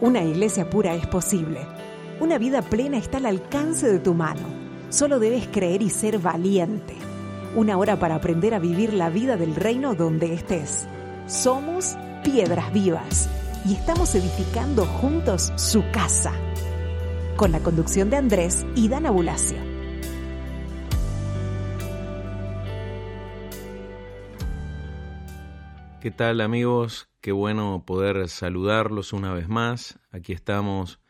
Una iglesia pura es posible. Una vida plena está al alcance de tu mano. Solo debes creer y ser valiente. Una hora para aprender a vivir la vida del reino donde estés. Somos piedras vivas y estamos edificando juntos su casa. Con la conducción de Andrés y Dana Bulacio. ¿Qué tal amigos? Qué bueno poder saludarlos una vez más. Aquí estamos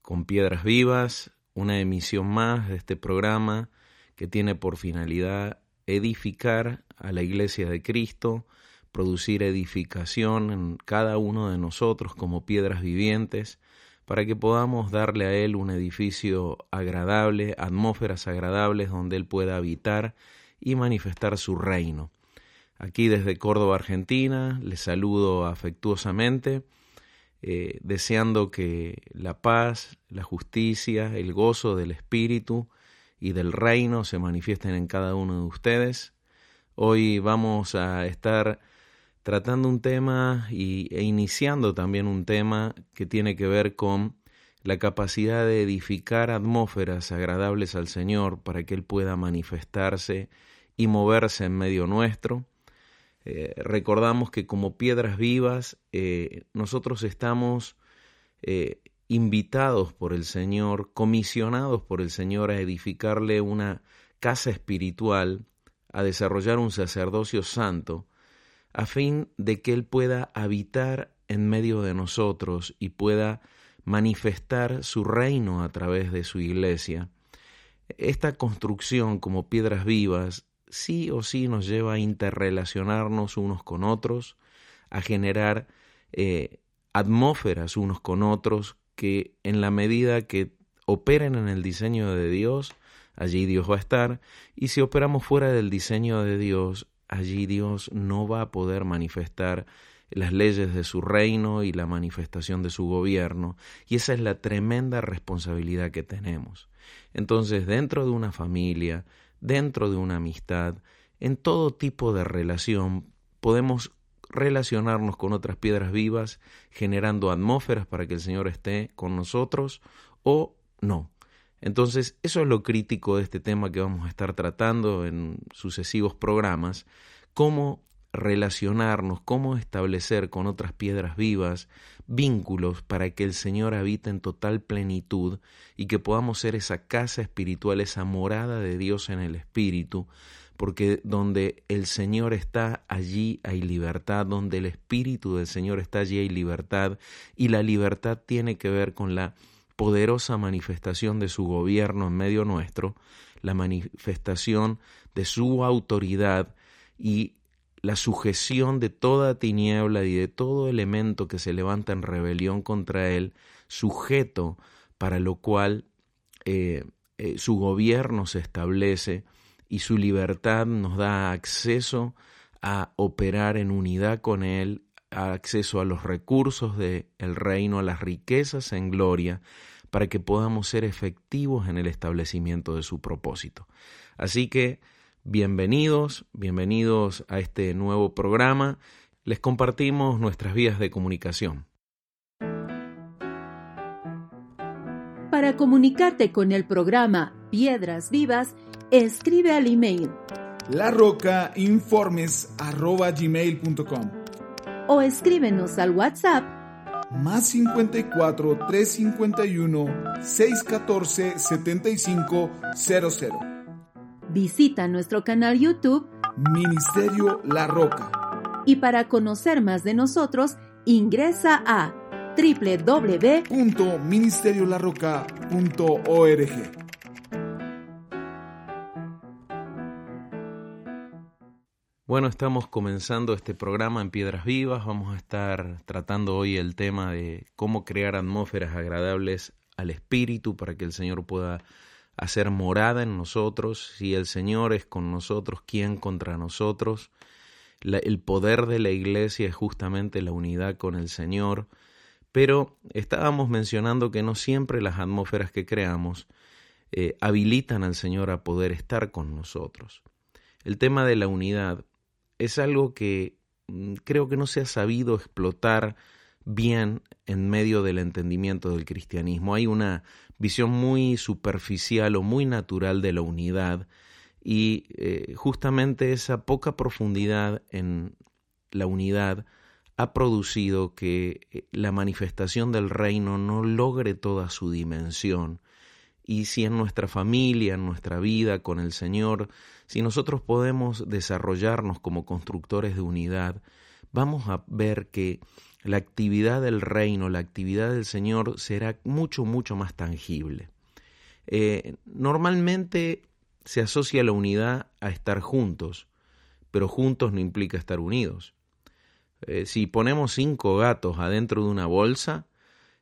con Piedras Vivas, una emisión más de este programa que tiene por finalidad edificar a la Iglesia de Cristo, producir edificación en cada uno de nosotros como piedras vivientes, para que podamos darle a Él un edificio agradable, atmósferas agradables donde Él pueda habitar y manifestar su reino. Aquí desde Córdoba, Argentina, les saludo afectuosamente, eh, deseando que la paz, la justicia, el gozo del Espíritu y del reino se manifiesten en cada uno de ustedes. Hoy vamos a estar tratando un tema y, e iniciando también un tema que tiene que ver con la capacidad de edificar atmósferas agradables al Señor para que Él pueda manifestarse y moverse en medio nuestro. Eh, recordamos que como piedras vivas eh, nosotros estamos eh, invitados por el Señor, comisionados por el Señor a edificarle una casa espiritual, a desarrollar un sacerdocio santo, a fin de que Él pueda habitar en medio de nosotros y pueda manifestar su reino a través de su iglesia. Esta construcción como piedras vivas sí o sí nos lleva a interrelacionarnos unos con otros, a generar eh, atmósferas unos con otros que en la medida que operen en el diseño de Dios, allí Dios va a estar, y si operamos fuera del diseño de Dios, allí Dios no va a poder manifestar las leyes de su reino y la manifestación de su gobierno, y esa es la tremenda responsabilidad que tenemos. Entonces, dentro de una familia, dentro de una amistad, en todo tipo de relación, podemos relacionarnos con otras piedras vivas, generando atmósferas para que el Señor esté con nosotros o no. Entonces, eso es lo crítico de este tema que vamos a estar tratando en sucesivos programas, cómo relacionarnos, cómo establecer con otras piedras vivas vínculos para que el Señor habite en total plenitud y que podamos ser esa casa espiritual, esa morada de Dios en el Espíritu, porque donde el Señor está, allí hay libertad, donde el Espíritu del Señor está, allí hay libertad, y la libertad tiene que ver con la poderosa manifestación de su gobierno en medio nuestro, la manifestación de su autoridad y la sujeción de toda tiniebla y de todo elemento que se levanta en rebelión contra él, sujeto para lo cual eh, eh, su gobierno se establece y su libertad nos da acceso a operar en unidad con él, acceso a los recursos del el reino, a las riquezas en gloria, para que podamos ser efectivos en el establecimiento de su propósito. Así que Bienvenidos, bienvenidos a este nuevo programa. Les compartimos nuestras vías de comunicación. Para comunicarte con el programa Piedras Vivas, escribe al email larrocainformes.gmail.com o escríbenos al WhatsApp más 54 351 614 7500. Visita nuestro canal YouTube Ministerio La Roca. Y para conocer más de nosotros, ingresa a www.ministeriolarroca.org. Bueno, estamos comenzando este programa en Piedras Vivas. Vamos a estar tratando hoy el tema de cómo crear atmósferas agradables al espíritu para que el Señor pueda hacer morada en nosotros. Si el Señor es con nosotros, ¿quién contra nosotros? el poder de la iglesia es justamente la unidad con el Señor. Pero estábamos mencionando que no siempre las atmósferas que creamos eh, habilitan al Señor a poder estar con nosotros. El tema de la unidad es algo que mm, creo que no se ha sabido explotar bien en medio del entendimiento del cristianismo. Hay una visión muy superficial o muy natural de la unidad y eh, justamente esa poca profundidad en la unidad ha producido que eh, la manifestación del reino no logre toda su dimensión. Y si en nuestra familia, en nuestra vida con el Señor, si nosotros podemos desarrollarnos como constructores de unidad, vamos a ver que la actividad del reino, la actividad del Señor será mucho, mucho más tangible. Eh, normalmente se asocia la unidad a estar juntos, pero juntos no implica estar unidos. Eh, si ponemos cinco gatos adentro de una bolsa,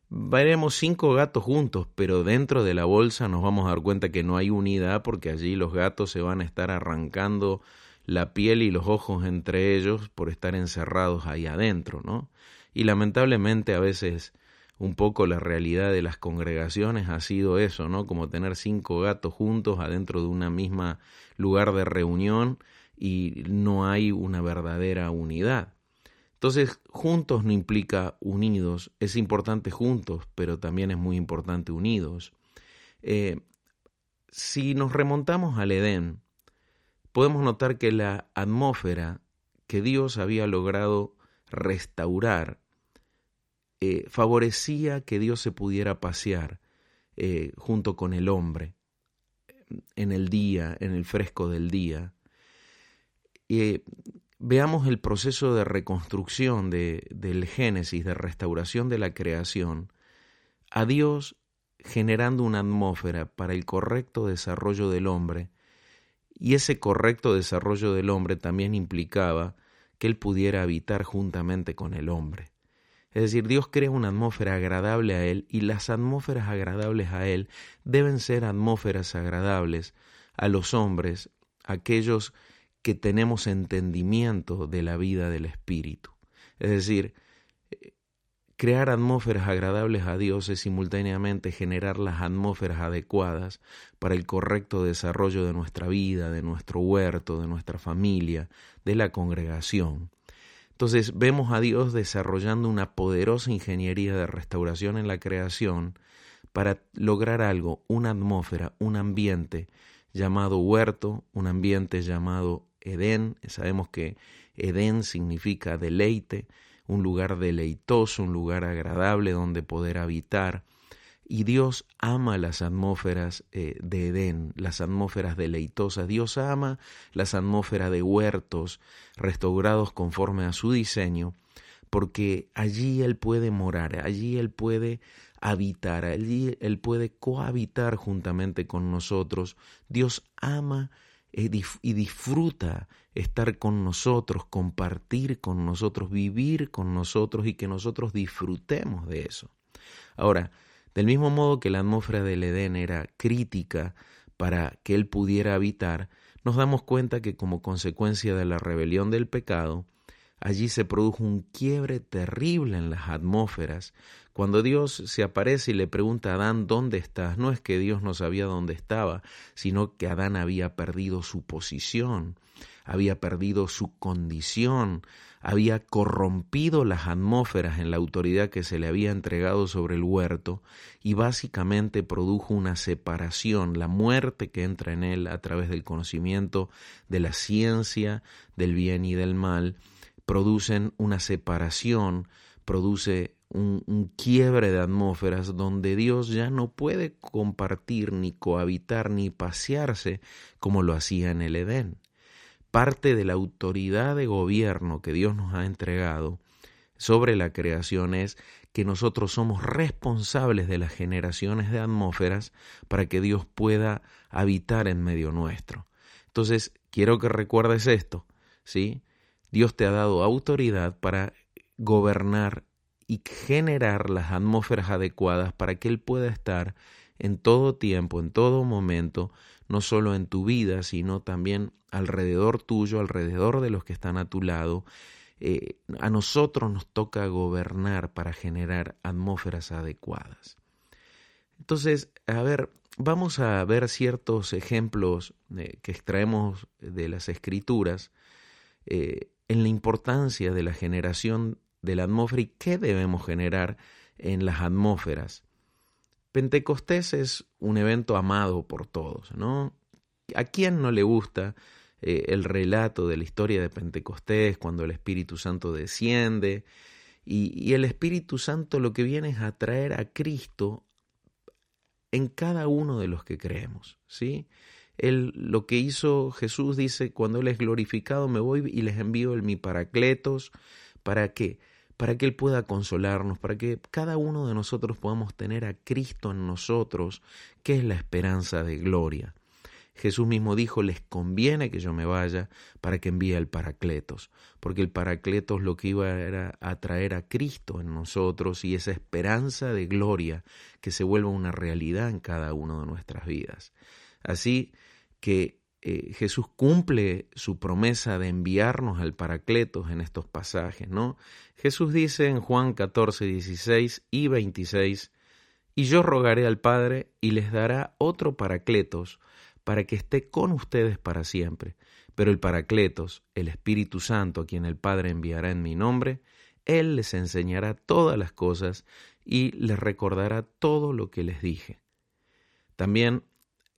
veremos cinco gatos juntos, pero dentro de la bolsa nos vamos a dar cuenta que no hay unidad porque allí los gatos se van a estar arrancando la piel y los ojos entre ellos por estar encerrados ahí adentro, ¿no? Y lamentablemente a veces un poco la realidad de las congregaciones ha sido eso, ¿no? Como tener cinco gatos juntos adentro de una misma lugar de reunión y no hay una verdadera unidad. Entonces, juntos no implica unidos, es importante juntos, pero también es muy importante unidos. Eh, si nos remontamos al Edén, podemos notar que la atmósfera que Dios había logrado restaurar eh, favorecía que Dios se pudiera pasear eh, junto con el hombre en el día, en el fresco del día. Eh, veamos el proceso de reconstrucción de, del Génesis, de restauración de la creación, a Dios generando una atmósfera para el correcto desarrollo del hombre, y ese correcto desarrollo del hombre también implicaba que él pudiera habitar juntamente con el hombre. Es decir, Dios crea una atmósfera agradable a Él y las atmósferas agradables a Él deben ser atmósferas agradables a los hombres, aquellos que tenemos entendimiento de la vida del Espíritu. Es decir, crear atmósferas agradables a Dios es simultáneamente generar las atmósferas adecuadas para el correcto desarrollo de nuestra vida, de nuestro huerto, de nuestra familia, de la congregación. Entonces vemos a Dios desarrollando una poderosa ingeniería de restauración en la creación para lograr algo, una atmósfera, un ambiente llamado huerto, un ambiente llamado Edén, sabemos que Edén significa deleite, un lugar deleitoso, un lugar agradable donde poder habitar. Y Dios ama las atmósferas eh, de Edén, las atmósferas deleitosas. Dios ama las atmósferas de huertos restaurados conforme a su diseño, porque allí Él puede morar, allí Él puede habitar, allí Él puede cohabitar juntamente con nosotros. Dios ama eh, y disfruta estar con nosotros, compartir con nosotros, vivir con nosotros y que nosotros disfrutemos de eso. Ahora, del mismo modo que la atmósfera del Edén era crítica para que él pudiera habitar, nos damos cuenta que como consecuencia de la rebelión del pecado, allí se produjo un quiebre terrible en las atmósferas. Cuando Dios se aparece y le pregunta a Adán dónde estás, no es que Dios no sabía dónde estaba, sino que Adán había perdido su posición, había perdido su condición, había corrompido las atmósferas en la autoridad que se le había entregado sobre el huerto y básicamente produjo una separación, la muerte que entra en él a través del conocimiento de la ciencia, del bien y del mal, producen una separación, produce un, quiebre de atmósferas donde Dios ya no puede compartir, ni cohabitar, ni pasearse como lo hacía en el Edén. Parte de la autoridad de gobierno que Dios nos ha entregado sobre la creación es que nosotros somos responsables de las generaciones de atmósferas para que Dios pueda habitar en medio nuestro. Entonces, quiero que recuerdes esto, ¿sí? Dios te ha dado autoridad para gobernar y generar las atmósferas adecuadas para que Él pueda estar en todo tiempo, en todo momento, no solo en tu vida, sino también alrededor tuyo, alrededor de los que están a tu lado. Eh, a nosotros nos toca gobernar para generar atmósferas adecuadas. Entonces, a ver, vamos a ver ciertos ejemplos eh, que extraemos de las escrituras eh, en la importancia de la generación de la atmósfera y qué debemos generar en las atmósferas. Pentecostés es un evento amado por todos, ¿no? ¿A quién no le gusta eh, el relato de la historia de Pentecostés cuando el Espíritu Santo desciende? Y, el Espíritu Santo lo que viene es a traer a Cristo en cada uno de los que creemos, ¿sí? Él, lo que hizo Jesús dice, cuando Él es glorificado, me voy y les envío el mi paracletos, ¿para qué? Para que Él pueda consolarnos, para que cada uno de nosotros podamos tener a Cristo en nosotros, que es la esperanza de gloria. Jesús mismo dijo, les conviene que yo me vaya para que envíe el Paracletos, porque el Paracletos lo que iba era a traer a Cristo en nosotros y esa esperanza de gloria que se vuelva una realidad en cada una de nuestras vidas. Así que eh, Jesús cumple su promesa de enviarnos al Paracletos en estos pasajes, ¿no? Jesús dice en Juan 14, 16 y 26, y yo rogaré al Padre y les dará otro Paracletos, para que esté con ustedes para siempre. Pero el Paracletos, el Espíritu Santo, a quien el Padre enviará en mi nombre, Él les enseñará todas las cosas y les recordará todo lo que les dije. También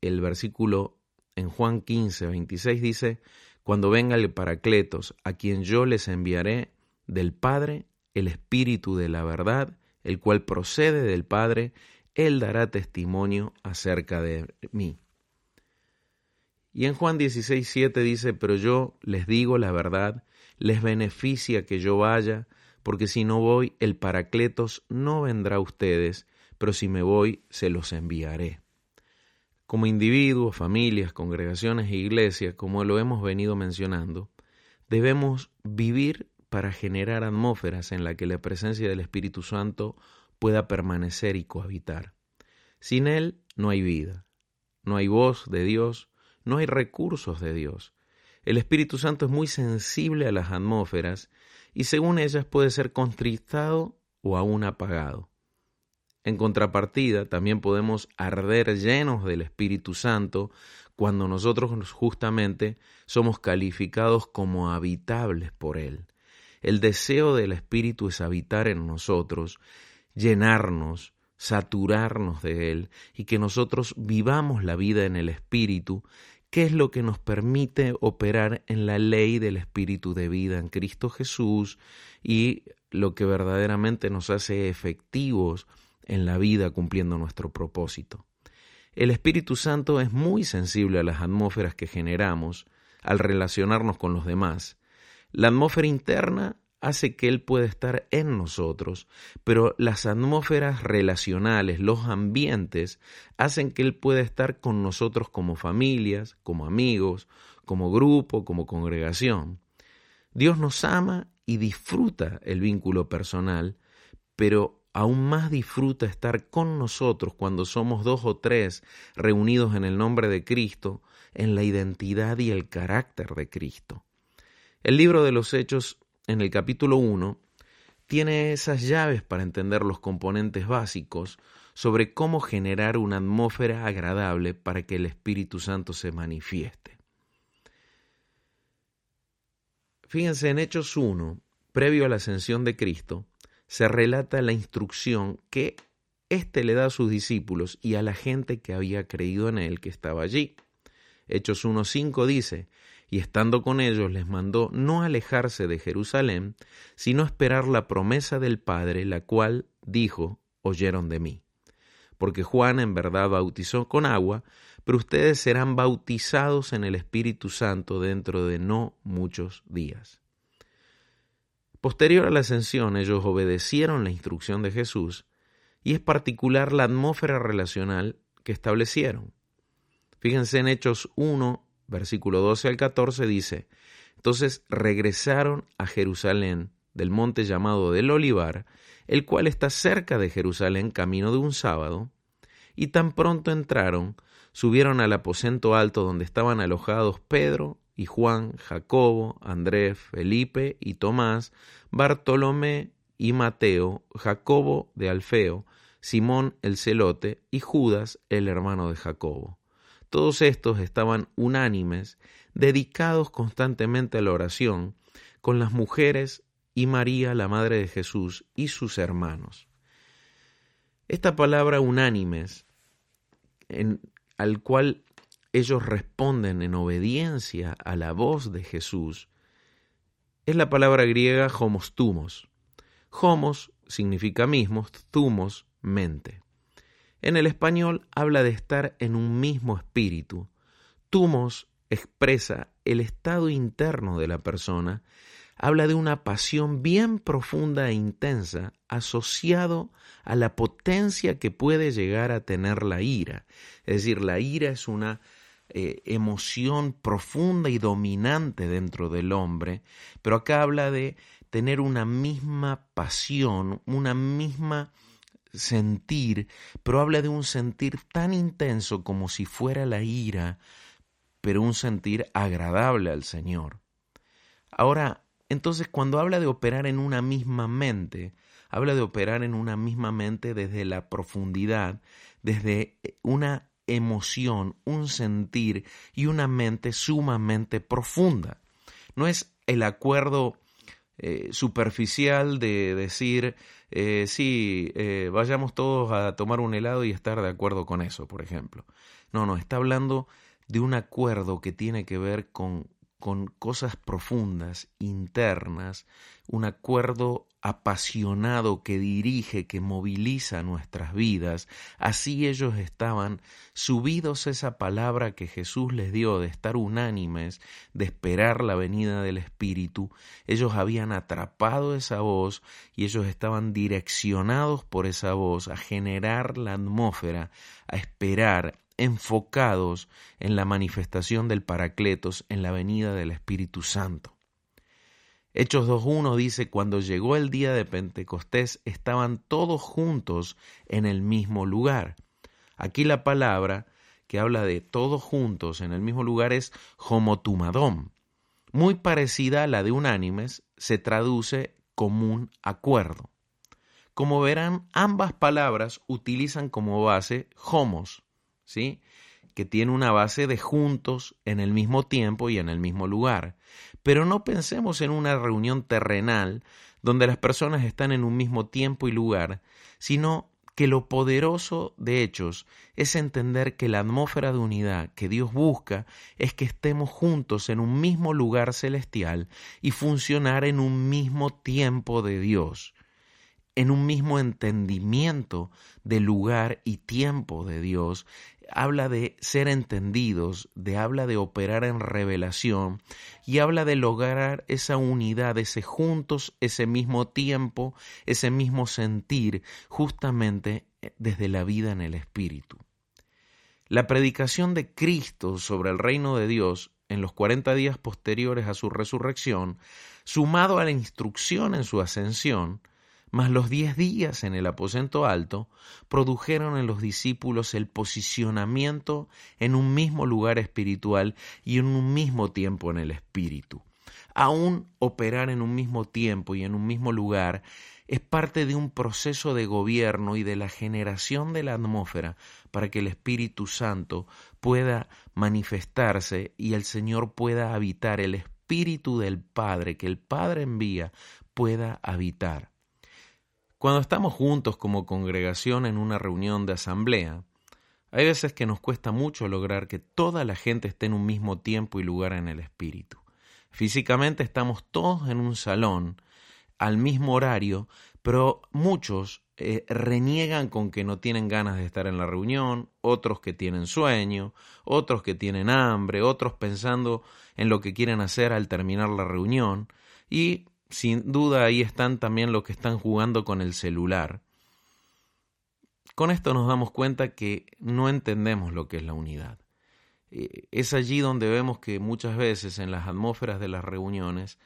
el versículo en Juan 15, 26 dice, Cuando venga el Paracletos, a quien yo les enviaré del Padre, el Espíritu de la verdad, el cual procede del Padre, Él dará testimonio acerca de mí. Y en Juan 16, 7 dice, pero yo les digo la verdad, les beneficia que yo vaya, porque si no voy, el Paracletos no vendrá a ustedes, pero si me voy, se los enviaré. Como individuos, familias, congregaciones e iglesias, como lo hemos venido mencionando, debemos vivir para generar atmósferas en la que la presencia del Espíritu Santo pueda permanecer y cohabitar. Sin Él no hay vida, no hay voz de Dios, no hay recursos de Dios. El Espíritu Santo es muy sensible a las atmósferas y según ellas puede ser contristado o aún apagado. En contrapartida, también podemos arder llenos del Espíritu Santo cuando nosotros justamente somos calificados como habitables por Él. El deseo del Espíritu es habitar en nosotros, llenarnos, saturarnos de Él y que nosotros vivamos la vida en el Espíritu, que es lo que nos permite operar en la ley del Espíritu de vida en Cristo Jesús y lo que verdaderamente nos hace efectivos en la vida cumpliendo nuestro propósito. El Espíritu Santo es muy sensible a las atmósferas que generamos al relacionarnos con los demás. La atmósfera interna hace que Él pueda estar en nosotros, pero las atmósferas relacionales, los ambientes, hacen que Él pueda estar con nosotros como familias, como amigos, como grupo, como congregación. Dios nos ama y disfruta el vínculo personal, pero aún más disfruta estar con nosotros cuando somos dos o tres reunidos en el nombre de Cristo, en la identidad y el carácter de Cristo. El libro de los Hechos en el capítulo 1 tiene esas llaves para entender los componentes básicos sobre cómo generar una atmósfera agradable para que el Espíritu Santo se manifieste. Fíjense, en Hechos 1, previo a la ascensión de Cristo, se relata la instrucción que éste le da a sus discípulos y a la gente que había creído en él que estaba allí. Hechos 1.5 dice, y estando con ellos les mandó no alejarse de Jerusalén, sino esperar la promesa del Padre, la cual dijo, oyeron de mí. Porque Juan en verdad bautizó con agua, pero ustedes serán bautizados en el Espíritu Santo dentro de no muchos días. Posterior a la ascensión, ellos obedecieron la instrucción de Jesús, y es particular la atmósfera relacional que establecieron. Fíjense en Hechos 1, versículo 12 al 14 dice, entonces regresaron a Jerusalén del monte llamado del Olivar, el cual está cerca de Jerusalén camino de un sábado, y tan pronto entraron, subieron al aposento alto donde estaban alojados Pedro y Juan, Jacobo, Andrés, Felipe y Tomás, Bartolomé y Mateo, Jacobo de Alfeo, Simón el celote y Judas el hermano de Jacobo. Todos estos estaban unánimes, dedicados constantemente a la oración, con las mujeres y María, la Madre de Jesús, y sus hermanos. Esta palabra unánimes, en, al cual ellos responden en obediencia a la voz de Jesús, es la palabra griega homostumos. Homos significa mismos, thumos, mente. En el español habla de estar en un mismo espíritu. Tumos expresa el estado interno de la persona, habla de una pasión bien profunda e intensa asociado a la potencia que puede llegar a tener la ira. Es decir, la ira es una eh, emoción profunda y dominante dentro del hombre, pero acá habla de tener una misma pasión, una misma sentir, pero habla de un sentir tan intenso como si fuera la ira, pero un sentir agradable al Señor. Ahora, entonces cuando habla de operar en una misma mente, habla de operar en una misma mente desde la profundidad, desde una emoción, un sentir y una mente sumamente profunda. No es el acuerdo eh, superficial de decir, eh, sí, eh, vayamos todos a tomar un helado y estar de acuerdo con eso, por ejemplo. No, no, está hablando de un acuerdo que tiene que ver con con cosas profundas, internas, un acuerdo apasionado que dirige, que moviliza nuestras vidas. Así ellos estaban subidos esa palabra que Jesús les dio de estar unánimes, de esperar la venida del Espíritu. Ellos habían atrapado esa voz y ellos estaban direccionados por esa voz a generar la atmósfera, a esperar, enfocados en la manifestación del Paracletos, en la venida del Espíritu Santo. Hechos 2.1 dice, cuando llegó el día de Pentecostés estaban todos juntos en el mismo lugar. Aquí la palabra que habla de todos juntos en el mismo lugar es homotumadom. Muy parecida a la de unánimes, se traduce común acuerdo. Como verán, ambas palabras utilizan como base homos, ¿sí? que tiene una base de juntos en el mismo tiempo y en el mismo lugar. Pero no pensemos en una reunión terrenal donde las personas están en un mismo tiempo y lugar, sino que lo poderoso de hechos es entender que la atmósfera de unidad que Dios busca es que estemos juntos en un mismo lugar celestial y funcionar en un mismo tiempo de Dios en un mismo entendimiento de lugar y tiempo de Dios, habla de ser entendidos, de habla de operar en revelación y habla de lograr esa unidad, ese juntos, ese mismo tiempo, ese mismo sentir, justamente eh, desde la vida en el Espíritu. La predicación de Cristo sobre el reino de Dios en los cuarenta días posteriores a su resurrección, sumado a la instrucción en su ascensión, mas los diez días en el aposento alto produjeron en los discípulos el posicionamiento en un mismo lugar espiritual y en un mismo tiempo en el espíritu. Aún operar en un mismo tiempo y en un mismo lugar es parte de un proceso de gobierno y de la generación de la atmósfera para que el Espíritu Santo pueda manifestarse y el Señor pueda habitar, el Espíritu del Padre que el Padre envía pueda habitar. Cuando estamos juntos como congregación en una reunión de asamblea, hay veces que nos cuesta mucho lograr que toda la gente esté en un mismo tiempo y lugar en el espíritu. Físicamente estamos todos en un salón al mismo horario, pero muchos eh, reniegan con que no tienen ganas de estar en la reunión, otros que tienen sueño, otros que tienen hambre, otros pensando en lo que quieren hacer al terminar la reunión, y sin duda ahí están también los que están jugando con el celular. Con esto nos damos cuenta que no entendemos lo que es la unidad. Eh, es allí donde vemos que muchas veces en las atmósferas de las reuniones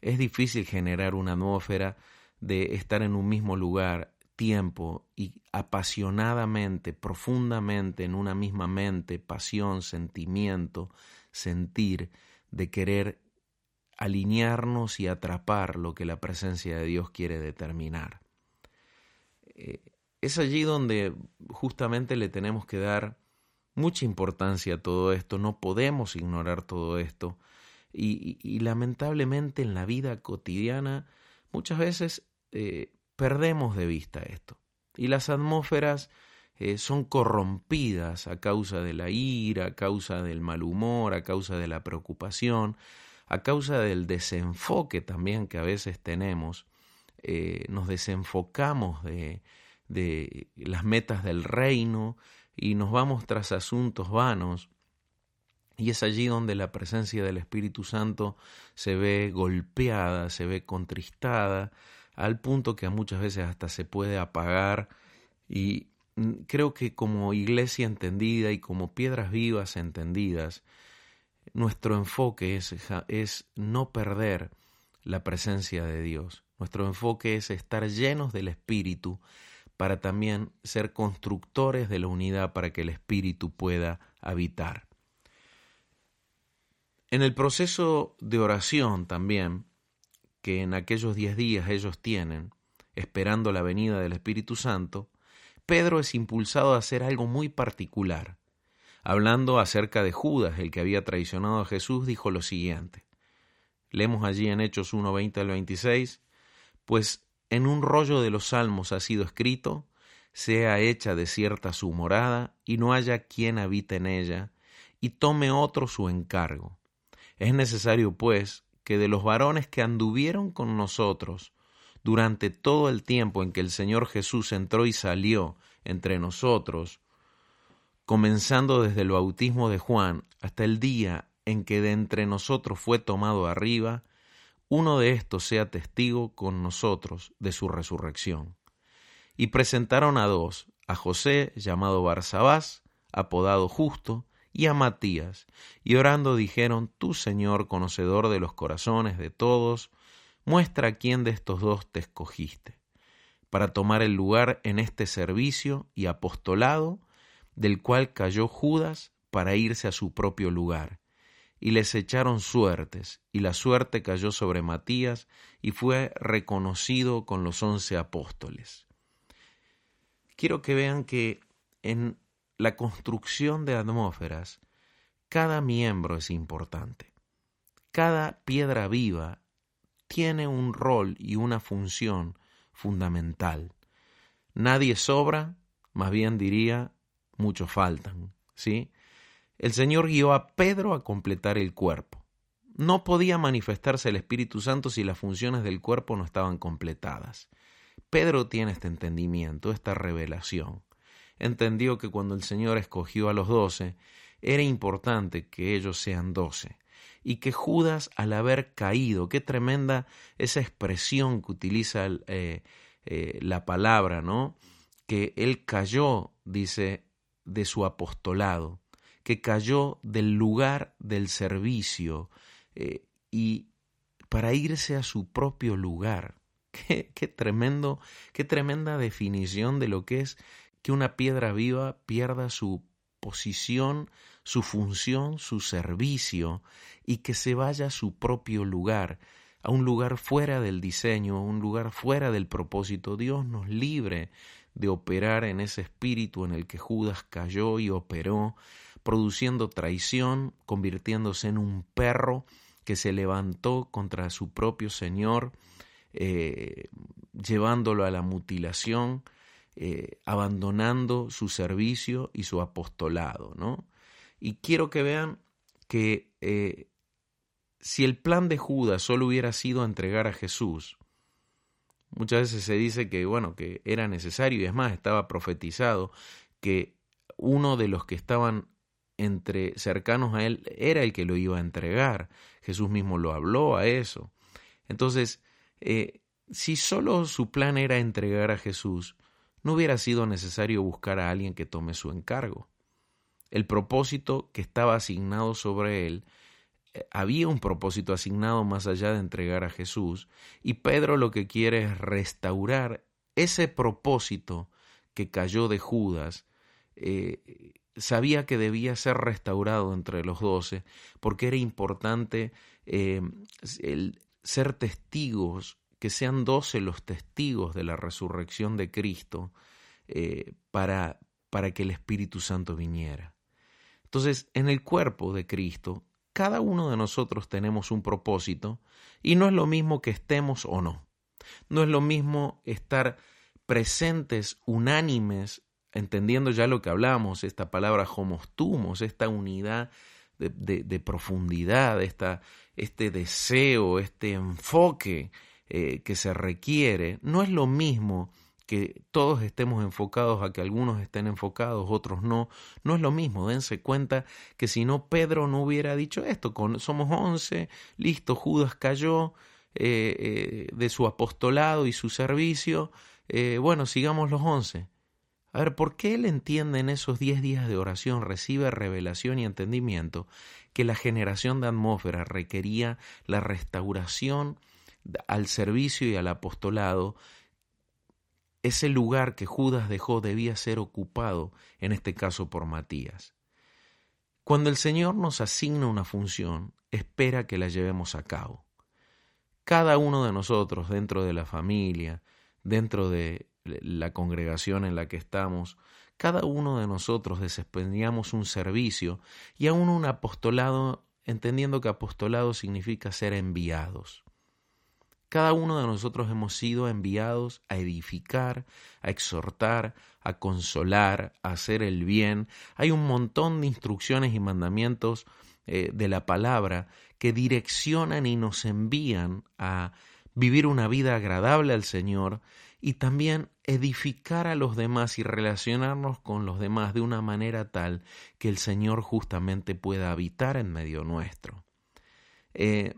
es difícil generar una atmósfera de estar en un mismo lugar, tiempo y apasionadamente, profundamente en una misma mente, pasión, sentimiento, sentir, de querer alinearnos y atrapar lo que la presencia de Dios quiere determinar. Eh, es allí donde justamente le tenemos que dar mucha importancia a todo esto, no podemos ignorar todo esto y, lamentablemente en la vida cotidiana muchas veces eh, perdemos de vista esto. Y las atmósferas eh, son corrompidas a causa de la ira, a causa del mal humor, a causa de la preocupación, a causa del desenfoque también que a veces tenemos. Eh, nos desenfocamos de, de las metas del reino y nos vamos tras asuntos vanos. Y es allí donde la presencia del Espíritu Santo se ve golpeada, se ve contristada, al punto que muchas veces hasta se puede apagar. Y creo que como iglesia entendida y como piedras vivas entendidas, nuestro enfoque es, es no perder la presencia de Dios. Nuestro enfoque es estar llenos del Espíritu para también ser constructores de la unidad para que el Espíritu pueda habitar. En el proceso de oración también, que en aquellos diez días ellos tienen, esperando la venida del Espíritu Santo, Pedro es impulsado a hacer algo muy particular. Hablando acerca de Judas, el que había traicionado a Jesús, dijo lo siguiente. Leemos allí en Hechos 1, 20 al 26, pues en un rollo de los salmos ha sido escrito, sea hecha desierta su morada, y no haya quien habite en ella, y tome otro su encargo. Es necesario, pues, que de los varones que anduvieron con nosotros durante todo el tiempo en que el Señor Jesús entró y salió entre nosotros, comenzando desde el bautismo de Juan hasta el día en que de entre nosotros fue tomado arriba, uno de estos sea testigo con nosotros de su resurrección. Y presentaron a dos, a José, llamado Barsabás, apodado Justo, y a Matías, y orando dijeron, Tú, Señor, conocedor de los corazones de todos, muestra quién de estos dos te escogiste, para tomar el lugar en este servicio y apostolado, del cual cayó Judas para irse a su propio lugar. Y les echaron suertes, y la suerte cayó sobre Matías, y fue reconocido con los once apóstoles. Quiero que vean que en la construcción de atmósferas, cada miembro es importante. Cada piedra viva tiene un rol y una función fundamental. Nadie sobra, más bien diría, muchos faltan, ¿sí? El Señor guió a Pedro a completar el cuerpo. No podía manifestarse el Espíritu Santo si las funciones del cuerpo no estaban completadas. Pedro tiene este entendimiento, esta revelación entendió que cuando el Señor escogió a los doce, era importante que ellos sean doce. Y que Judas, al haber caído, qué tremenda esa expresión que utiliza eh, eh, la palabra, ¿no? Que él cayó, dice, de su apostolado, que cayó del lugar del servicio eh, y para irse a su propio lugar. Qué, qué, tremendo, qué tremenda definición de lo que es que una piedra viva pierda su posición, su función, su servicio, y que se vaya a su propio lugar, a un lugar fuera del diseño, a un lugar fuera del propósito. Dios nos libre de operar en ese espíritu en el que Judas cayó y operó, produciendo traición, convirtiéndose en un perro que se levantó contra su propio Señor, eh, llevándolo a la mutilación, eh, abandonando su servicio y su apostolado, ¿no? Y quiero que vean que eh, si el plan de Judas solo hubiera sido entregar a Jesús, muchas veces se dice que, bueno, que era necesario, y es más, estaba profetizado que uno de los que estaban entre cercanos a él era el que lo iba a entregar. Jesús mismo lo habló a eso. Entonces, eh, si solo su plan era entregar a Jesús, no hubiera sido necesario buscar a alguien que tome su encargo. El propósito que estaba asignado sobre él, había un propósito asignado más allá de entregar a Jesús, y Pedro lo que quiere es restaurar ese propósito que cayó de Judas, eh, sabía que debía ser restaurado entre los doce, porque era importante eh, el ser testigos que sean doce los testigos de la resurrección de Cristo eh, para, para que el Espíritu Santo viniera. Entonces, en el cuerpo de Cristo, cada uno de nosotros tenemos un propósito y no es lo mismo que estemos o no. No es lo mismo estar presentes, unánimes, entendiendo ya lo que hablamos, esta palabra homostumos, esta unidad de, profundidad, esta, este deseo, este enfoque eh, que se requiere, no es lo mismo que todos estemos enfocados a que algunos estén enfocados, otros no, no es lo mismo. Dense cuenta que si no, Pedro no hubiera dicho esto. Somos once, listo, Judas cayó eh, eh, de su apostolado y su servicio. bueno, sigamos los once. A ver, ¿por qué él entiende en esos diez días de oración, recibe revelación y entendimiento que la generación de atmósfera requería la restauración al servicio y al apostolado? Ese lugar que Judas dejó debía ser ocupado, en este caso por Matías. Cuando el Señor nos asigna una función, espera que la llevemos a cabo. Cada uno de nosotros, dentro de la familia, dentro de la congregación en la que estamos, cada uno de nosotros desempeñamos un servicio y aún un apostolado, entendiendo que apostolado significa ser enviados. Cada uno de nosotros hemos sido enviados a edificar, a exhortar, a consolar, a hacer el bien. Hay un montón de instrucciones y mandamientos eh, de la palabra que direccionan y nos envían a vivir una vida agradable al Señor y también edificar a los demás y relacionarnos con los demás de una manera tal que el Señor justamente pueda habitar en medio nuestro. Eh,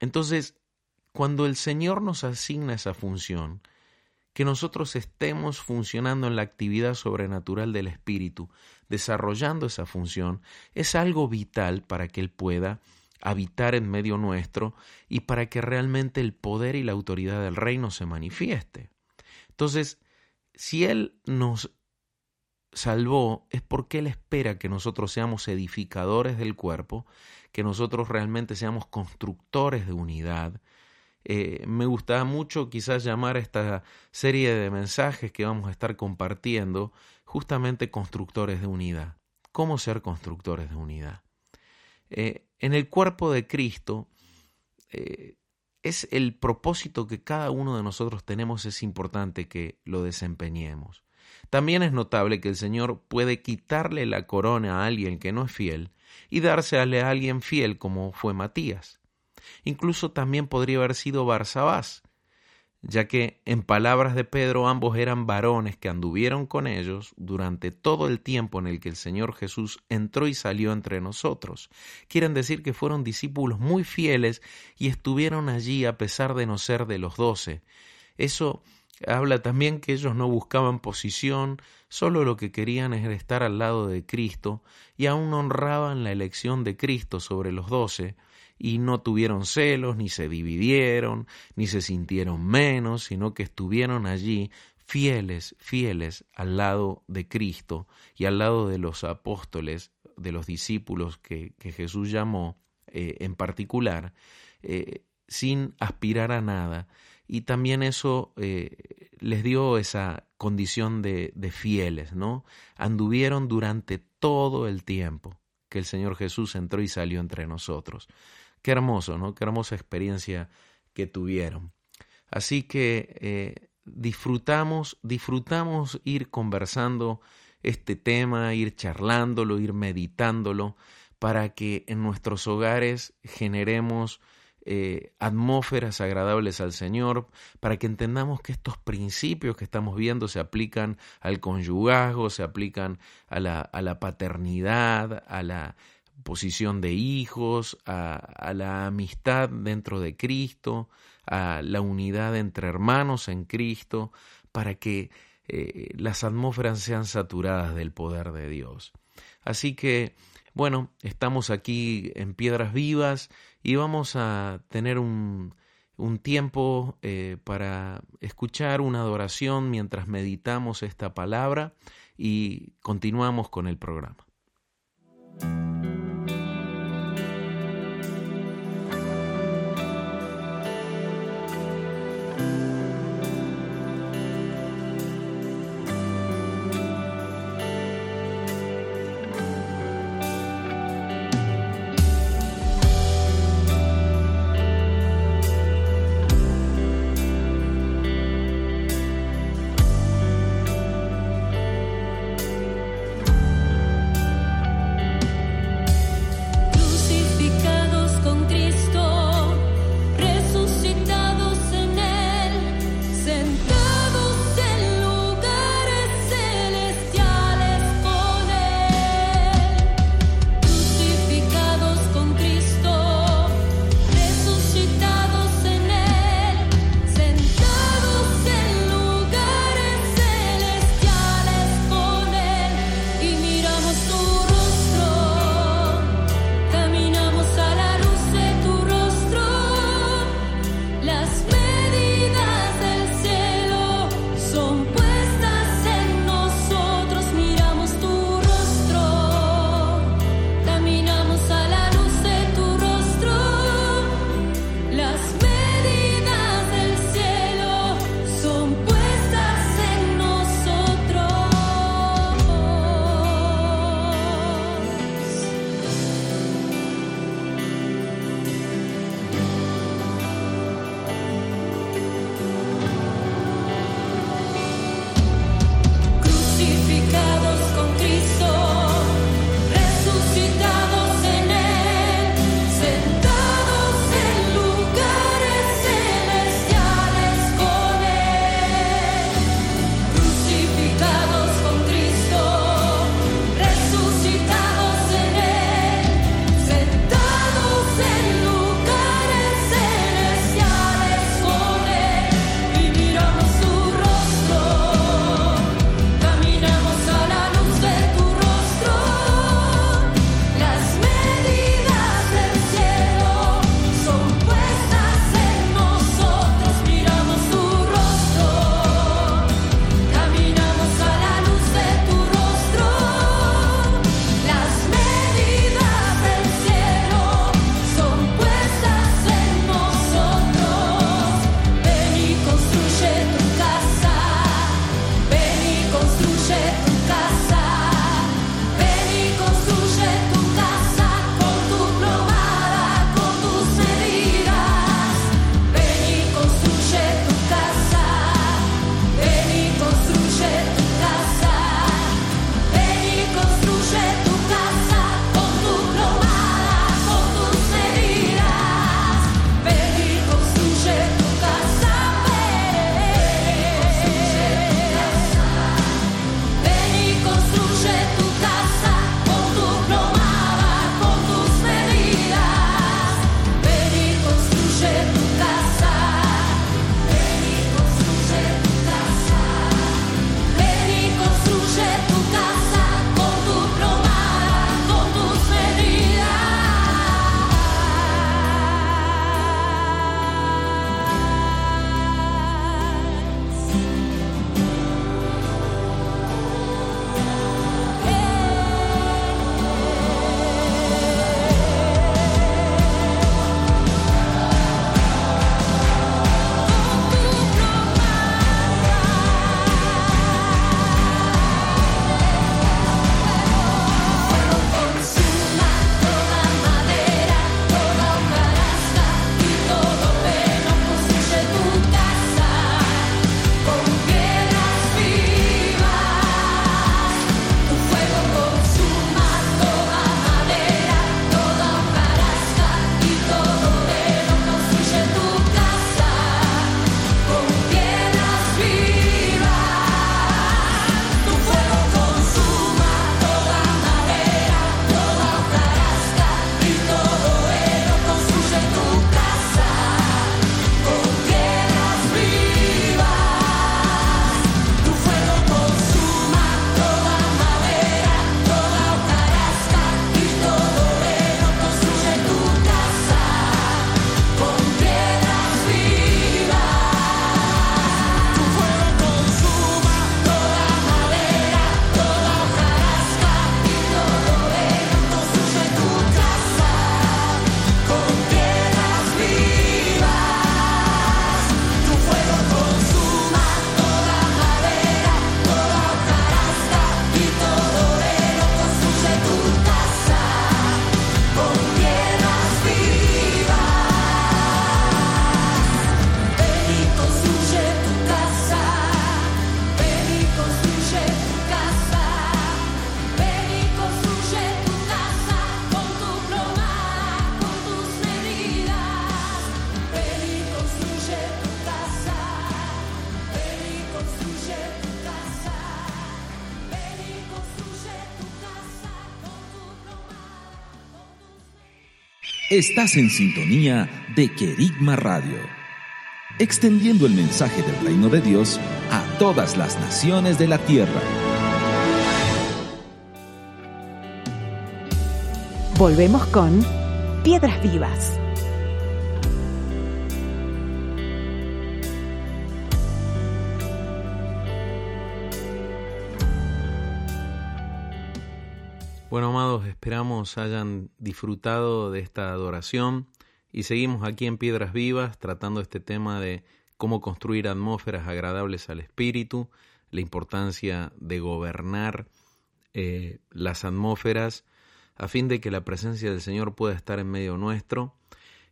entonces, cuando el Señor nos asigna esa función, que nosotros estemos funcionando en la actividad sobrenatural del Espíritu, desarrollando esa función, es algo vital para que Él pueda habitar en medio nuestro y para que realmente el poder y la autoridad del reino se manifieste. Entonces, si Él nos salvó, es porque Él espera que nosotros seamos edificadores del cuerpo, que nosotros realmente seamos constructores de unidad. Eh, me gusta mucho quizás llamar a esta serie de mensajes que vamos a estar compartiendo justamente constructores de unidad. ¿Cómo ser constructores de unidad? Eh, en el cuerpo de Cristo, eh, es el propósito que cada uno de nosotros tenemos, es importante que lo desempeñemos. También es notable que el Señor puede quitarle la corona a alguien que no es fiel y dársele a alguien fiel como fue Matías. Incluso también podría haber sido Barsabás, ya que en palabras de Pedro ambos eran varones que anduvieron con ellos durante todo el tiempo en el que el Señor Jesús entró y salió entre nosotros. Quieren decir que fueron discípulos muy fieles y estuvieron allí a pesar de no ser de los doce. Eso habla también que ellos no buscaban posición, solo lo que querían era estar al lado de Cristo y aún honraban la elección de Cristo sobre los doce, y no tuvieron celos, ni se dividieron, ni se sintieron menos, sino que estuvieron allí fieles, fieles al lado de Cristo y al lado de los apóstoles, de los discípulos que, Jesús llamó eh, en particular, eh, sin aspirar a nada. Y también eso eh, les dio esa condición de, de fieles, ¿no? Anduvieron durante todo el tiempo que el Señor Jesús entró y salió entre nosotros. Qué hermoso, ¿no? Qué hermosa experiencia que tuvieron. Así que eh, disfrutamos, disfrutamos ir conversando este tema, ir charlándolo, ir meditándolo, para que en nuestros hogares generemos eh, atmósferas agradables al Señor, para que entendamos que estos principios que estamos viendo se aplican al conyugazgo, se aplican a la, a la paternidad, a la posición de hijos, a, la amistad dentro de Cristo, a la unidad entre hermanos en Cristo, para que eh, las atmósferas sean saturadas del poder de Dios. Así que, bueno, estamos aquí en Piedras Vivas y vamos a tener un, un tiempo eh, para escuchar una adoración mientras meditamos esta palabra y continuamos con el programa. Estás en sintonía de Querigma Radio, extendiendo el mensaje del reino de Dios a todas las naciones de la tierra. Volvemos con Piedras Vivas. Bueno, amados, esperamos hayan disfrutado de esta adoración y seguimos aquí en Piedras Vivas tratando este tema de cómo construir atmósferas agradables al espíritu, la importancia de gobernar eh, las atmósferas a fin de que la presencia del Señor pueda estar en medio nuestro.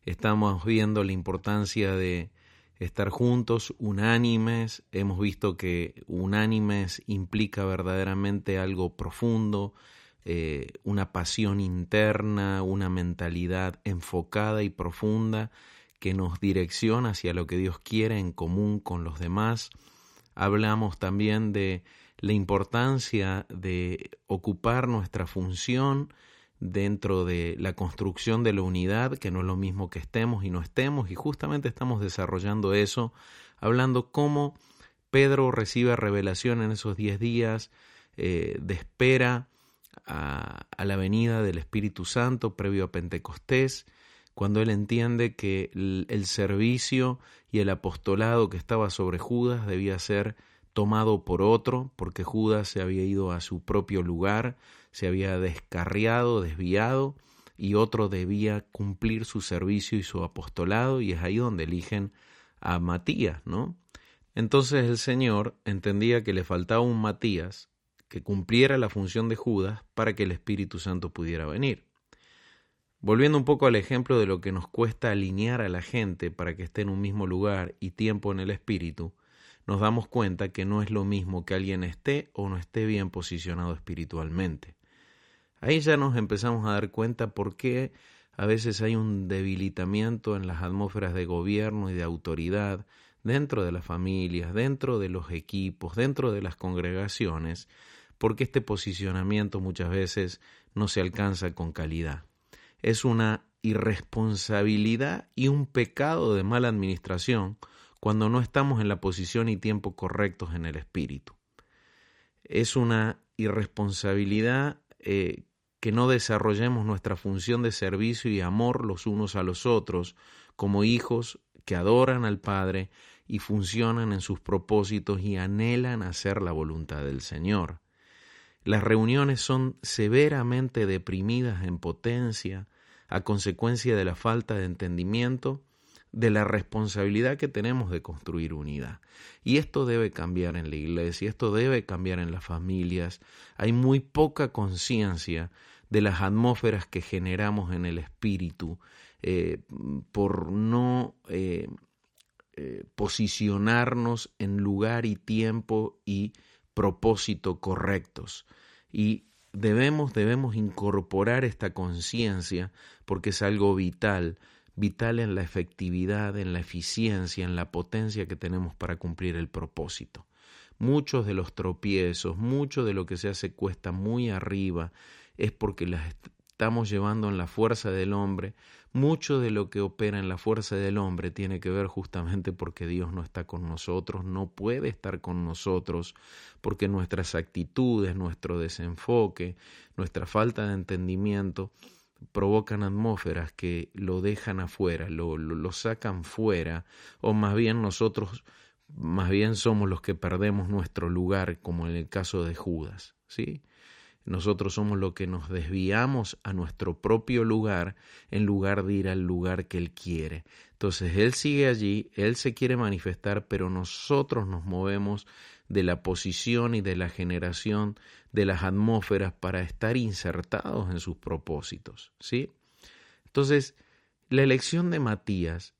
Estamos viendo la importancia de estar juntos, unánimes. Hemos visto que unánimes implica verdaderamente algo profundo, eh, una pasión interna, una mentalidad enfocada y profunda que nos direcciona hacia lo que Dios quiere en común con los demás. Hablamos también de la importancia de ocupar nuestra función dentro de la construcción de la unidad, que no es lo mismo que estemos y no estemos, y justamente estamos desarrollando eso, hablando cómo Pedro recibe revelación en esos diez días eh, de espera a, la venida del Espíritu Santo previo a Pentecostés, cuando él entiende que el servicio y el apostolado que estaba sobre Judas debía ser tomado por otro, porque Judas se había ido a su propio lugar, se había descarriado, desviado, y otro debía cumplir su servicio y su apostolado, y es ahí donde eligen a Matías, ¿no? Entonces el Señor entendía que le faltaba un Matías que cumpliera la función de Judas para que el Espíritu Santo pudiera venir. Volviendo un poco al ejemplo de lo que nos cuesta alinear a la gente para que esté en un mismo lugar y tiempo en el Espíritu, nos damos cuenta que no es lo mismo que alguien esté o no esté bien posicionado espiritualmente. Ahí ya nos empezamos a dar cuenta por qué a veces hay un debilitamiento en las atmósferas de gobierno y de autoridad dentro de las familias, dentro de los equipos, dentro de las congregaciones, porque este posicionamiento muchas veces no se alcanza con calidad. Es una irresponsabilidad y un pecado de mala administración cuando no estamos en la posición y tiempo correctos en el espíritu. Es una irresponsabilidad eh, que no desarrollemos nuestra función de servicio y amor los unos a los otros como hijos que adoran al Padre y funcionan en sus propósitos y anhelan hacer la voluntad del Señor. Las reuniones son severamente deprimidas en potencia a consecuencia de la falta de entendimiento de la responsabilidad que tenemos de construir unidad. Y esto debe cambiar en la iglesia, esto debe cambiar en las familias. Hay muy poca conciencia de las atmósferas que generamos en el espíritu eh, por no eh, eh, posicionarnos en lugar y tiempo y propósito correctos. Y debemos, debemos incorporar esta conciencia porque es algo vital vital en la efectividad, en la eficiencia, en la potencia que tenemos para cumplir el propósito. Muchos de los tropiezos, mucho de lo que se hace cuesta muy arriba, es porque las estamos llevando en la fuerza del hombre. Mucho de lo que opera en la fuerza del hombre tiene que ver justamente porque Dios no está con nosotros, no puede estar con nosotros, porque nuestras actitudes, nuestro desenfoque, nuestra falta de entendimiento provocan atmósferas que lo dejan afuera, lo, lo, sacan fuera, o más bien nosotros, más bien somos los que perdemos nuestro lugar, como en el caso de Judas, ¿sí? Nosotros somos los que nos desviamos a nuestro propio lugar en lugar de ir al lugar que Él quiere. Entonces Él sigue allí, Él se quiere manifestar, pero nosotros nos movemos de la posición y de la generación de las atmósferas para estar insertados en sus propósitos, ¿sí? Entonces, la elección de Matías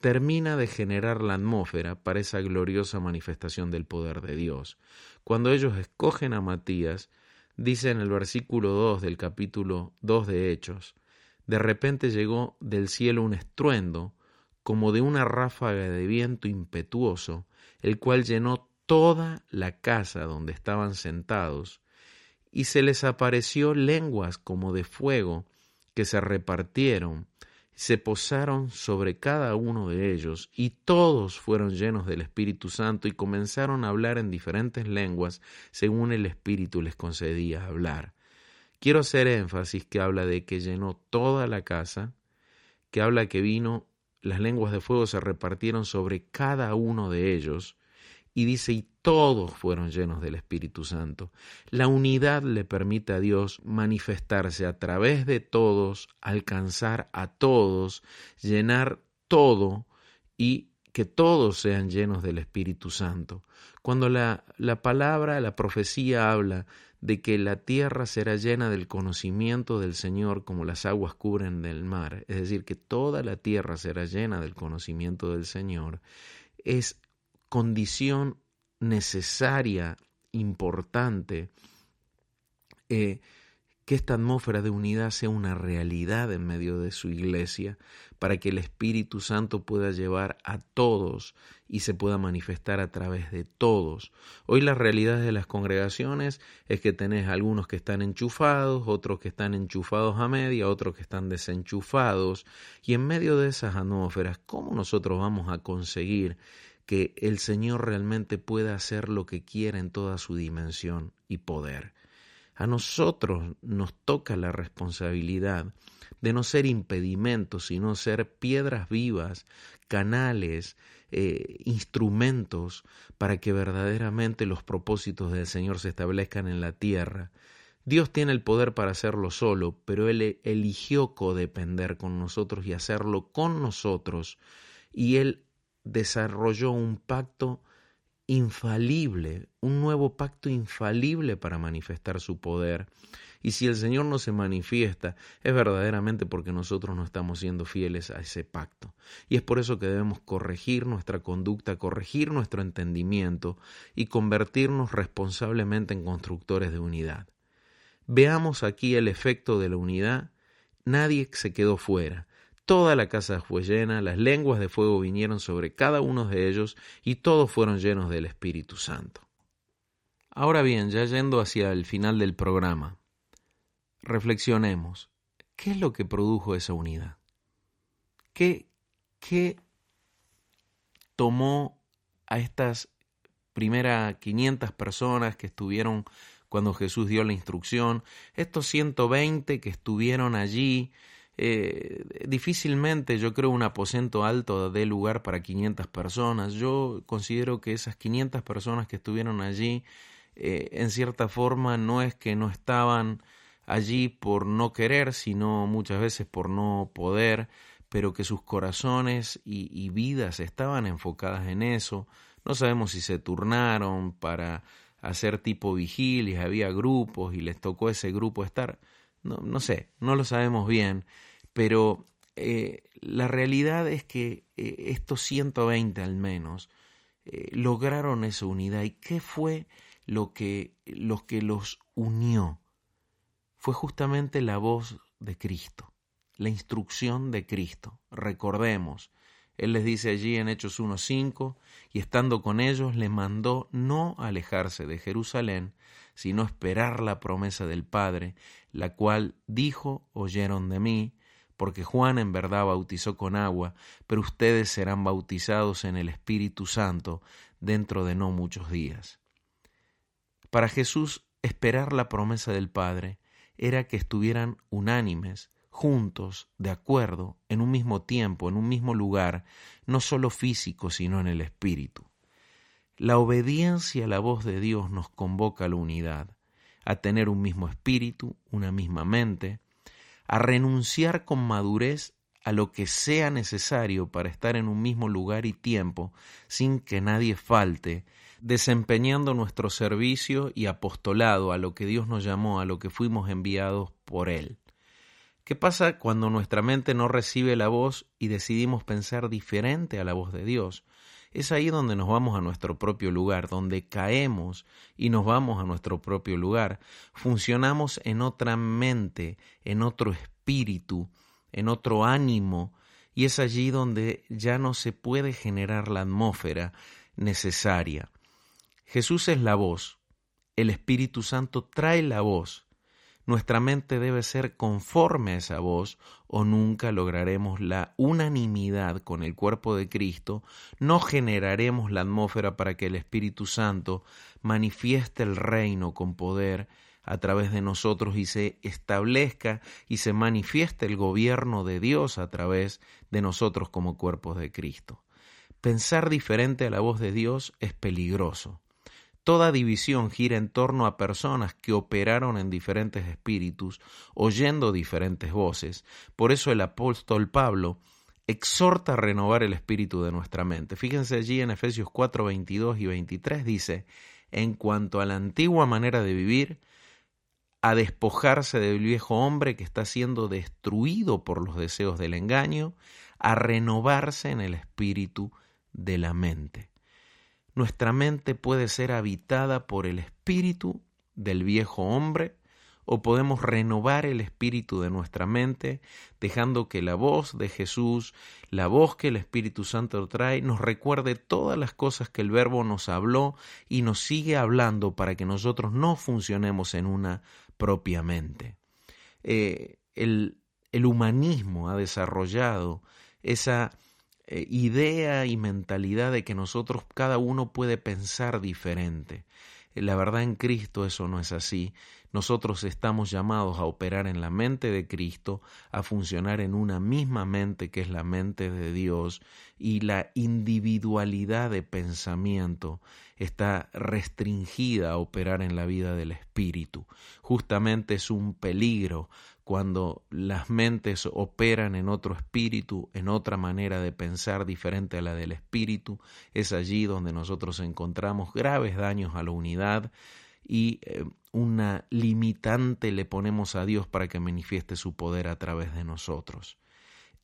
termina de generar la atmósfera para esa gloriosa manifestación del poder de Dios. Cuando ellos escogen a Matías, dice en el versículo 2 del capítulo 2 de Hechos, de repente llegó del cielo un estruendo, como de una ráfaga de viento impetuoso, el cual llenó toda la casa donde estaban sentados, y se les apareció lenguas como de fuego que se repartieron, se posaron sobre cada uno de ellos, y todos fueron llenos del Espíritu Santo y comenzaron a hablar en diferentes lenguas según el Espíritu les concedía hablar. Quiero hacer énfasis que habla de que llenó toda la casa, que habla que vino, las lenguas de fuego se repartieron sobre cada uno de ellos, y dice, y todos fueron llenos del Espíritu Santo. La unidad le permite a Dios manifestarse a través de todos, alcanzar a todos, llenar todo y que todos sean llenos del Espíritu Santo. Cuando la, la palabra, la profecía habla de que la tierra será llena del conocimiento del Señor como las aguas cubren del mar, es decir, que toda la tierra será llena del conocimiento del Señor, es condición necesaria, importante, eh, que esta atmósfera de unidad sea una realidad en medio de su iglesia, para que el Espíritu Santo pueda llevar a todos y se pueda manifestar a través de todos. Hoy la realidad de las congregaciones es que tenés algunos que están enchufados, otros que están enchufados a media, otros que están desenchufados, y en medio de esas atmósferas, ¿cómo nosotros vamos a conseguir que el Señor realmente pueda hacer lo que quiera en toda su dimensión y poder. A nosotros nos toca la responsabilidad de no ser impedimentos, sino ser piedras vivas, canales, eh, instrumentos para que verdaderamente los propósitos del Señor se establezcan en la tierra. Dios tiene el poder para hacerlo solo, pero Él eligió codepender con nosotros y hacerlo con nosotros, y Él desarrolló un pacto infalible, un nuevo pacto infalible para manifestar su poder. Y si el Señor no se manifiesta, es verdaderamente porque nosotros no estamos siendo fieles a ese pacto. Y es por eso que debemos corregir nuestra conducta, corregir nuestro entendimiento y convertirnos responsablemente en constructores de unidad. Veamos aquí el efecto de la unidad. Nadie se quedó fuera. Toda la casa fue llena, las lenguas de fuego vinieron sobre cada uno de ellos y todos fueron llenos del Espíritu Santo. Ahora bien, ya yendo hacia el final del programa, reflexionemos, ¿qué es lo que produjo esa unidad? ¿Qué, qué tomó a estas primeras 500 personas que estuvieron cuando Jesús dio la instrucción, estos 120 que estuvieron allí, eh, difícilmente yo creo un aposento alto dé lugar para 500 personas. Yo considero que esas 500 personas que estuvieron allí, eh, en cierta forma, no es que no estaban allí por no querer, sino muchas veces por no poder, pero que sus corazones y, vidas estaban enfocadas en eso. No sabemos si se turnaron para hacer tipo vigilia, había grupos y les tocó ese grupo estar. No, no sé, no lo sabemos bien, pero eh, la realidad es que eh, estos 120 al menos eh, lograron esa unidad. ¿Y qué fue lo que, lo que los unió? Fue justamente la voz de Cristo, la instrucción de Cristo. Recordemos, Él les dice allí en Hechos 1.5, y estando con ellos les mandó no alejarse de Jerusalén, sino esperar la promesa del Padre, la cual dijo, oyeron de mí, porque Juan en verdad bautizó con agua, pero ustedes serán bautizados en el Espíritu Santo dentro de no muchos días. Para Jesús, esperar la promesa del Padre era que estuvieran unánimes, juntos, de acuerdo, en un mismo tiempo, en un mismo lugar, no solo físico, sino en el Espíritu. La obediencia a la voz de Dios nos convoca a la unidad, a tener un mismo espíritu, una misma mente, a renunciar con madurez a lo que sea necesario para estar en un mismo lugar y tiempo sin que nadie falte, desempeñando nuestro servicio y apostolado a lo que Dios nos llamó, a lo que fuimos enviados por Él. ¿Qué pasa cuando nuestra mente no recibe la voz y decidimos pensar diferente a la voz de Dios? Es ahí donde nos vamos a nuestro propio lugar, donde caemos y nos vamos a nuestro propio lugar. Funcionamos en otra mente, en otro espíritu, en otro ánimo, y es allí donde ya no se puede generar la atmósfera necesaria. Jesús es la voz, el Espíritu Santo trae la voz. Nuestra mente debe ser conforme a esa voz o nunca lograremos la unanimidad con el cuerpo de Cristo, no generaremos la atmósfera para que el Espíritu Santo manifieste el reino con poder a través de nosotros y se establezca y se manifieste el gobierno de Dios a través de nosotros como cuerpos de Cristo. Pensar diferente a la voz de Dios es peligroso. Toda división gira en torno a personas que operaron en diferentes espíritus, oyendo diferentes voces. Por eso el apóstol Pablo exhorta a renovar el espíritu de nuestra mente. Fíjense allí en Efesios 4, 22 y 23 dice, en cuanto a la antigua manera de vivir, a despojarse del viejo hombre que está siendo destruido por los deseos del engaño, a renovarse en el espíritu de la mente. Nuestra mente puede ser habitada por el espíritu del viejo hombre o podemos renovar el espíritu de nuestra mente, dejando que la voz de Jesús, la voz que el Espíritu Santo trae, nos recuerde todas las cosas que el Verbo nos habló y nos sigue hablando para que nosotros no funcionemos en una propia mente. Eh, el, el humanismo ha desarrollado esa eh, idea y mentalidad de que nosotros cada uno puede pensar diferente. Eh, la verdad en Cristo eso no es así. Nosotros estamos llamados a operar en la mente de Cristo, a funcionar en una misma mente que es la mente de Dios y la individualidad de pensamiento está restringida a operar en la vida del espíritu. Justamente es un peligro cuando las mentes operan en otro espíritu, en otra manera de pensar diferente a la del espíritu, es allí donde nosotros encontramos graves daños a la unidad y eh, una limitante le ponemos a Dios para que manifieste su poder a través de nosotros.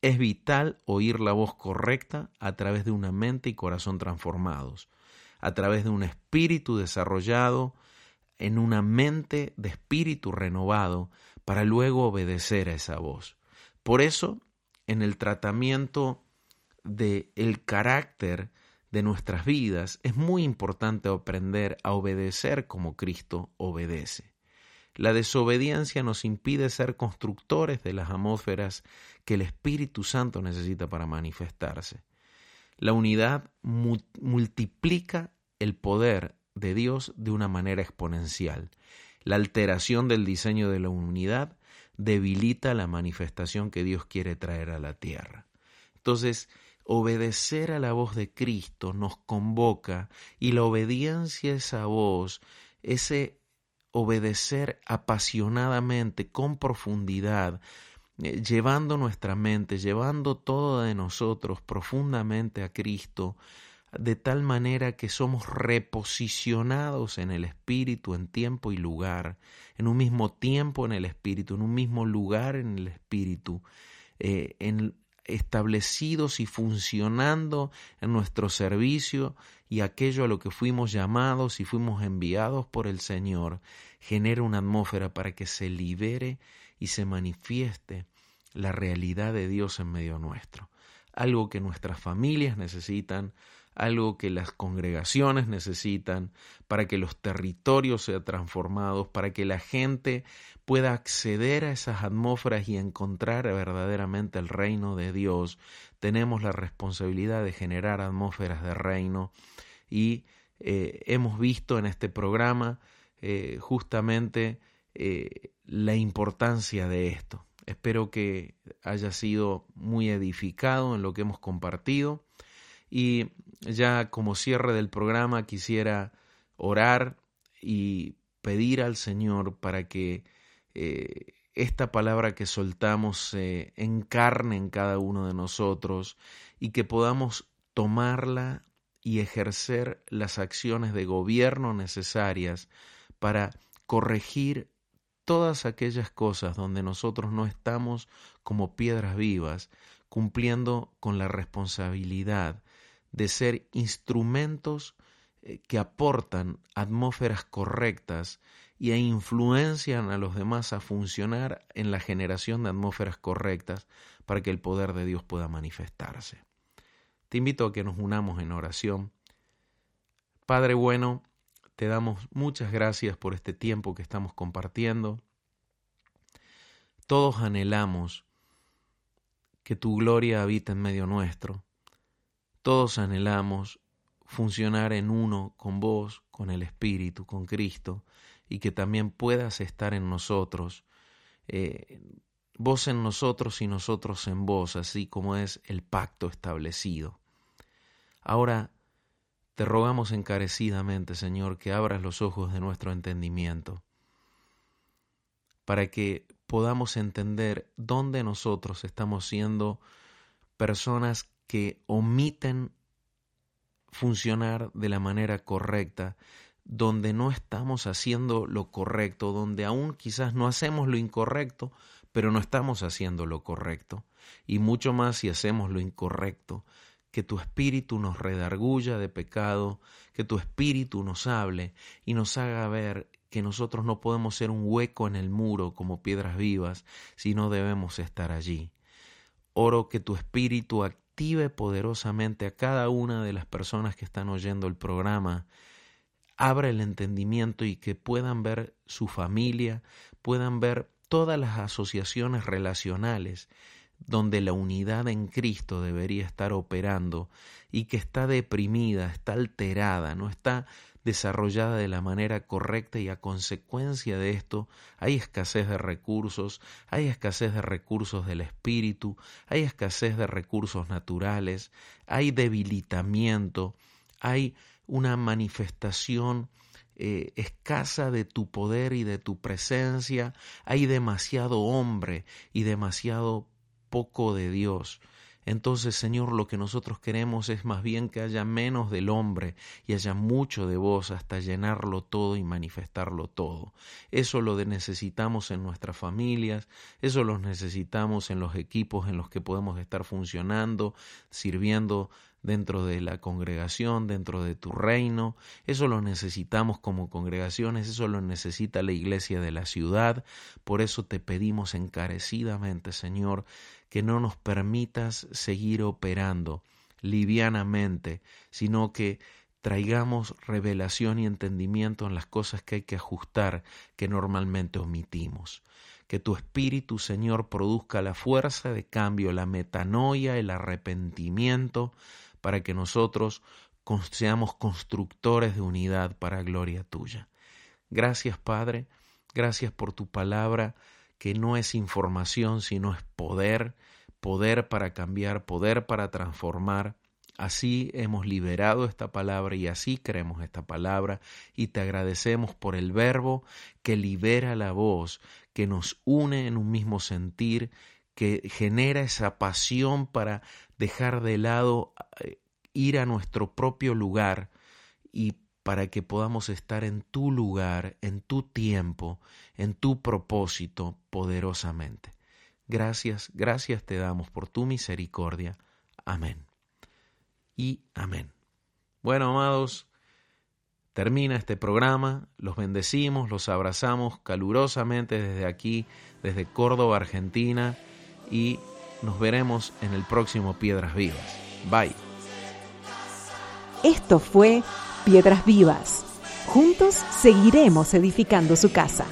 Es vital oír la voz correcta a través de una mente y corazón transformados, a través de un espíritu desarrollado en una mente de espíritu renovado, para luego obedecer a esa voz. Por eso, en el tratamiento del el carácter de nuestras vidas, es muy importante aprender a obedecer como Cristo obedece. La desobediencia nos impide ser constructores de las atmósferas que el Espíritu Santo necesita para manifestarse. La unidad multiplica el poder de Dios de una manera exponencial la alteración del diseño de la unidad debilita la manifestación que Dios quiere traer a la tierra. Entonces, obedecer a la voz de Cristo nos convoca y la obediencia a esa voz, ese obedecer apasionadamente, con profundidad, eh, llevando nuestra mente, llevando todo de nosotros profundamente a Cristo, de tal manera que somos reposicionados en el Espíritu en tiempo y lugar, en un mismo tiempo en el Espíritu, en un mismo lugar en el Espíritu, eh, en, establecidos y funcionando en nuestro servicio y aquello a lo que fuimos llamados y fuimos enviados por el Señor, genera una atmósfera para que se libere y se manifieste la realidad de Dios en medio nuestro. Algo que nuestras familias necesitan, algo que las congregaciones necesitan para que los territorios sean transformados, para que la gente pueda acceder a esas atmósferas y encontrar verdaderamente el reino de Dios. Tenemos la responsabilidad de generar atmósferas de reino y eh, hemos visto en este programa eh, justamente eh, la importancia de esto. Espero que haya sido muy edificado en lo que hemos compartido y ya como cierre del programa quisiera orar y pedir al Señor para que eh, esta palabra que soltamos se encarne en cada uno de nosotros y que podamos tomarla y ejercer las acciones de gobierno necesarias para corregir todas aquellas cosas donde nosotros no estamos como piedras vivas, cumpliendo con la responsabilidad de ser instrumentos eh, que aportan atmósferas correctas y e influencian a los demás a funcionar en la generación de atmósferas correctas para que el poder de Dios pueda manifestarse. Te invito a que nos unamos en oración. Padre bueno, te damos muchas gracias por este tiempo que estamos compartiendo. todos anhelamos que tu gloria habite en medio nuestro. Todos anhelamos funcionar en uno con vos, con el Espíritu, con Cristo, y que también puedas estar en nosotros, eh, vos en nosotros y nosotros en vos, así como es el pacto establecido. Ahora te rogamos encarecidamente, Señor, que abras los ojos de nuestro entendimiento, para que podamos entender dónde nosotros estamos siendo personas que omiten funcionar de la manera correcta, donde no estamos haciendo lo correcto, donde aún quizás no hacemos lo incorrecto, pero no estamos haciendo lo correcto. Y mucho más si hacemos lo incorrecto, que tu espíritu nos redarguya de pecado, que tu espíritu nos hable y nos haga ver que nosotros no podemos ser un hueco en el muro como piedras vivas, sino debemos estar allí. Oro que tu espíritu poderosamente a cada una de las personas que están oyendo el programa, abra el entendimiento y que puedan ver su familia, puedan ver todas las asociaciones relacionales donde la unidad en Cristo debería estar operando y que está deprimida, está alterada, no está desarrollada de la manera correcta y a consecuencia de esto hay escasez de recursos, hay escasez de recursos del espíritu, hay escasez de recursos naturales, hay debilitamiento, hay una manifestación eh, escasa de tu poder y de tu presencia, hay demasiado hombre y demasiado poco de Dios. Entonces, Señor, lo que nosotros queremos es más bien que haya menos del hombre y haya mucho de vos hasta llenarlo todo y manifestarlo todo. Eso lo necesitamos en nuestras familias, eso lo necesitamos en los equipos en los que podemos estar funcionando, sirviendo dentro de la congregación, dentro de tu reino. Eso lo necesitamos como congregaciones, eso lo necesita la iglesia de la ciudad. Por eso te pedimos encarecidamente, Señor, que no nos permitas seguir operando livianamente, sino que traigamos revelación y entendimiento en las cosas que hay que ajustar que normalmente omitimos. Que tu Espíritu, Señor, produzca la fuerza de cambio, la metanoia, el arrepentimiento, para que nosotros seamos constructores de unidad para gloria tuya. Gracias, Padre, gracias por tu palabra que no es información, sino es poder, poder para cambiar, poder para transformar. Así hemos liberado esta palabra y así creemos esta palabra y te agradecemos por el verbo que libera la voz, que nos une en un mismo sentir, que genera esa pasión para dejar de lado, eh, ir a nuestro propio lugar y para que podamos estar en tu lugar, en tu tiempo, en tu propósito poderosamente. Gracias, gracias te damos por tu misericordia. Amén. Y amén. Bueno, amados, termina este programa, los bendecimos, los abrazamos calurosamente desde aquí, desde Córdoba, Argentina, y nos veremos en el próximo Piedras Vivas. Bye. Esto fue Piedras Vivas. Juntos seguiremos edificando su casa.